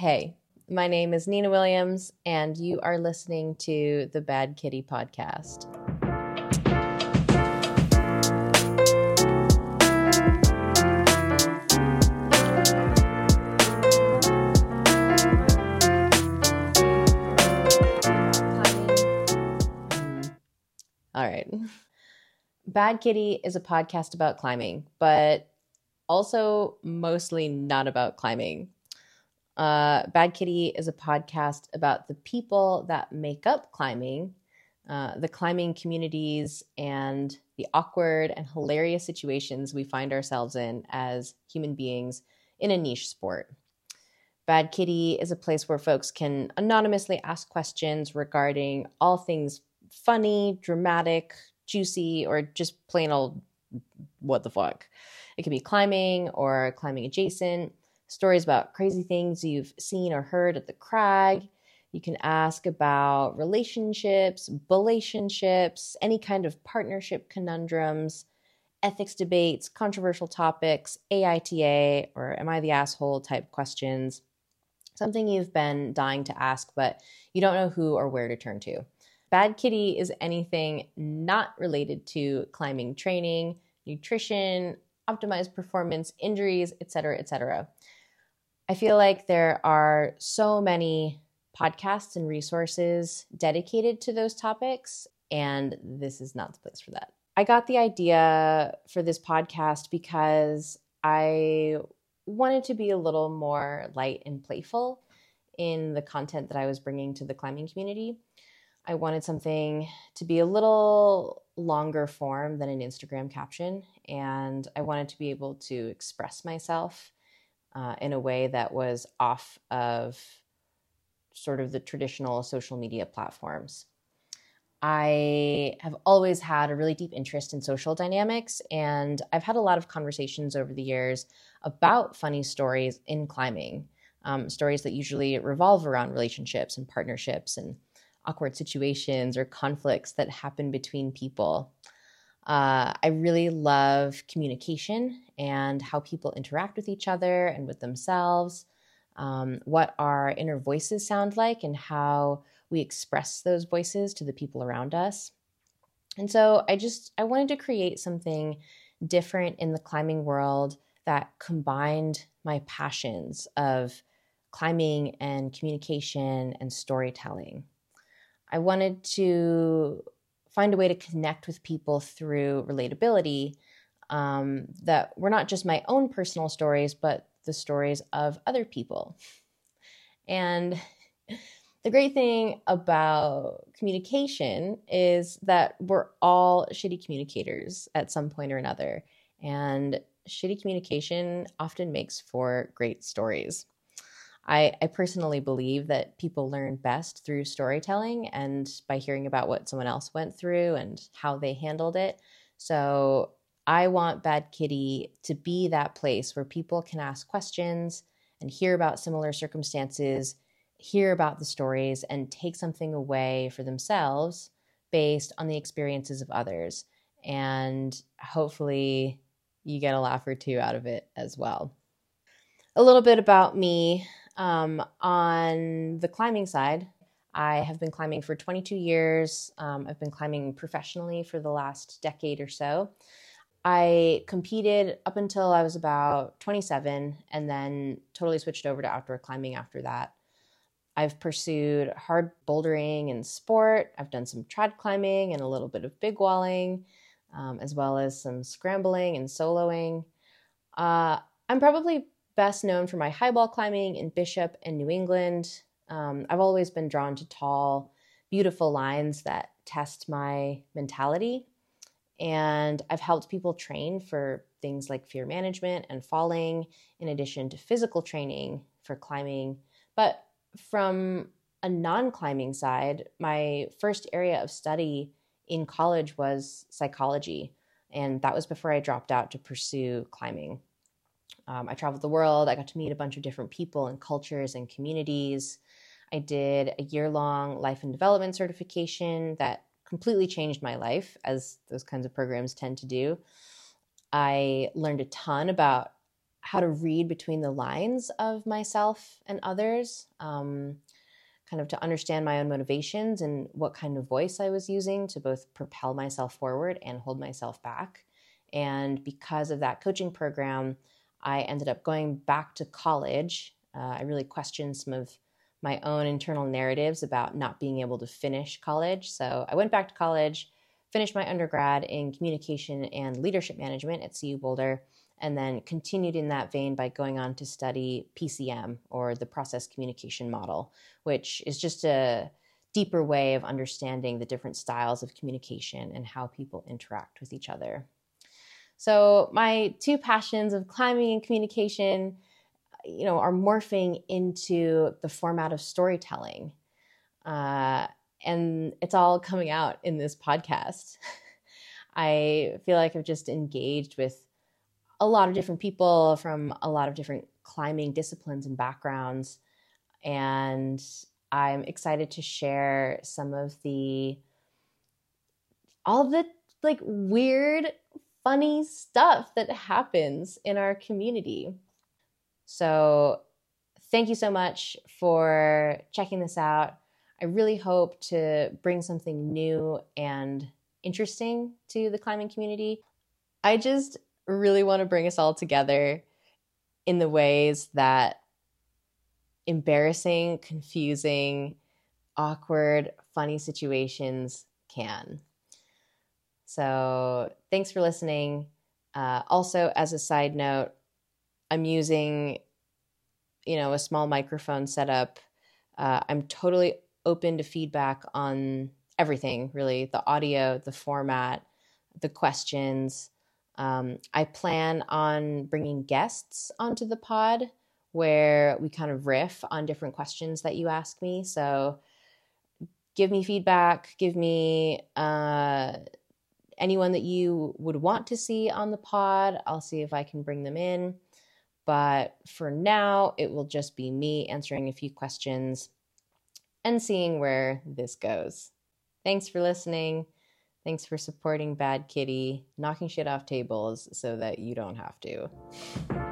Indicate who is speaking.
Speaker 1: Hey, my name is Nina Williams, and you are listening to the Bad Kitty Podcast. All right. Bad Kitty is a podcast about climbing, but also mostly not about climbing. Uh, Bad Kitty is a podcast about the people that make up climbing, uh, the climbing communities, and the awkward and hilarious situations we find ourselves in as human beings in a niche sport. Bad Kitty is a place where folks can anonymously ask questions regarding all things funny, dramatic, juicy, or just plain old what the fuck. It could be climbing or climbing adjacent, stories about crazy things you've seen or heard at the crag. You can ask about relationships, relationships, any kind of partnership conundrums, ethics debates, controversial topics, AITA or am I the asshole type questions. Something you've been dying to ask, but you don't know who or where to turn to. Bad Kitty is anything not related to climbing training, nutrition, optimized performance, injuries, etc., etc. I feel like there are so many podcasts and resources dedicated to those topics, and this is not the place for that. I got the idea for this podcast because I wanted to be a little more light and playful in the content that I was bringing to the climbing community. I wanted something to be a little longer form than an Instagram caption, and I wanted to be able to express myself uh, in a way that was off of sort of the traditional social media platforms. I have always had a really deep interest in social dynamics, and I've had a lot of conversations over the years about funny stories in climbing, um, stories that usually revolve around relationships and partnerships and awkward situations or conflicts that happen between people. Uh, I really love communication and how people interact with each other and with themselves, um, what our inner voices sound like, and how we express those voices to the people around us. And so I just I wanted to create something different in the climbing world that combined my passions of climbing and communication and storytelling. I wanted to find a way to connect with people through relatability um, that were not just my own personal stories, but the stories of other people. And the great thing about communication is that we're all shitty communicators at some point or another. And shitty communication often makes for great stories. I, I personally believe that people learn best through storytelling and by hearing about what someone else went through and how they handled it. So I want Bad Kitty to be that place where people can ask questions and hear about similar circumstances, hear about the stories, and take something away for themselves based on the experiences of others. And hopefully, you get a laugh or two out of it as well. A little bit about me. Um, on the climbing side, I have been climbing for 22 years. Um, I've been climbing professionally for the last decade or so. I competed up until I was about 27 and then totally switched over to outdoor climbing after that. I've pursued hard bouldering and sport. I've done some trad climbing and a little bit of big walling, um, as well as some scrambling and soloing. Uh, I'm probably best known for my highball climbing in Bishop and New England. Um, I've always been drawn to tall, beautiful lines that test my mentality. And I've helped people train for things like fear management and falling, in addition to physical training for climbing. But from a non climbing side, my first area of study in college was psychology. And that was before I dropped out to pursue climbing. Um, I traveled the world. I got to meet a bunch of different people and cultures and communities. I did a year long life and development certification that completely changed my life, as those kinds of programs tend to do. I learned a ton about how to read between the lines of myself and others, um, kind of to understand my own motivations and what kind of voice I was using to both propel myself forward and hold myself back. And because of that coaching program, I ended up going back to college. Uh, I really questioned some of my own internal narratives about not being able to finish college. So I went back to college, finished my undergrad in communication and leadership management at CU Boulder, and then continued in that vein by going on to study PCM or the process communication model, which is just a deeper way of understanding the different styles of communication and how people interact with each other. So, my two passions of climbing and communication you know, are morphing into the format of storytelling. Uh, and it's all coming out in this podcast. I feel like I've just engaged with a lot of different people from a lot of different climbing disciplines and backgrounds. And I'm excited to share some of the, all the like weird, funny stuff that happens in our community. So, thank you so much for checking this out. I really hope to bring something new and interesting to the climbing community. I just really want to bring us all together in the ways that embarrassing, confusing, awkward, funny situations can. So, thanks for listening. Uh, also, as a side note, I'm using, you know, a small microphone setup. Uh, I'm totally open to feedback on everything, really the audio, the format, the questions. Um, I plan on bringing guests onto the pod where we kind of riff on different questions that you ask me. So give me feedback, give me uh, anyone that you would want to see on the pod. I'll see if I can bring them in. But for now, it will just be me answering a few questions and seeing where this goes. Thanks for listening. Thanks for supporting Bad Kitty, knocking shit off tables so that you don't have to.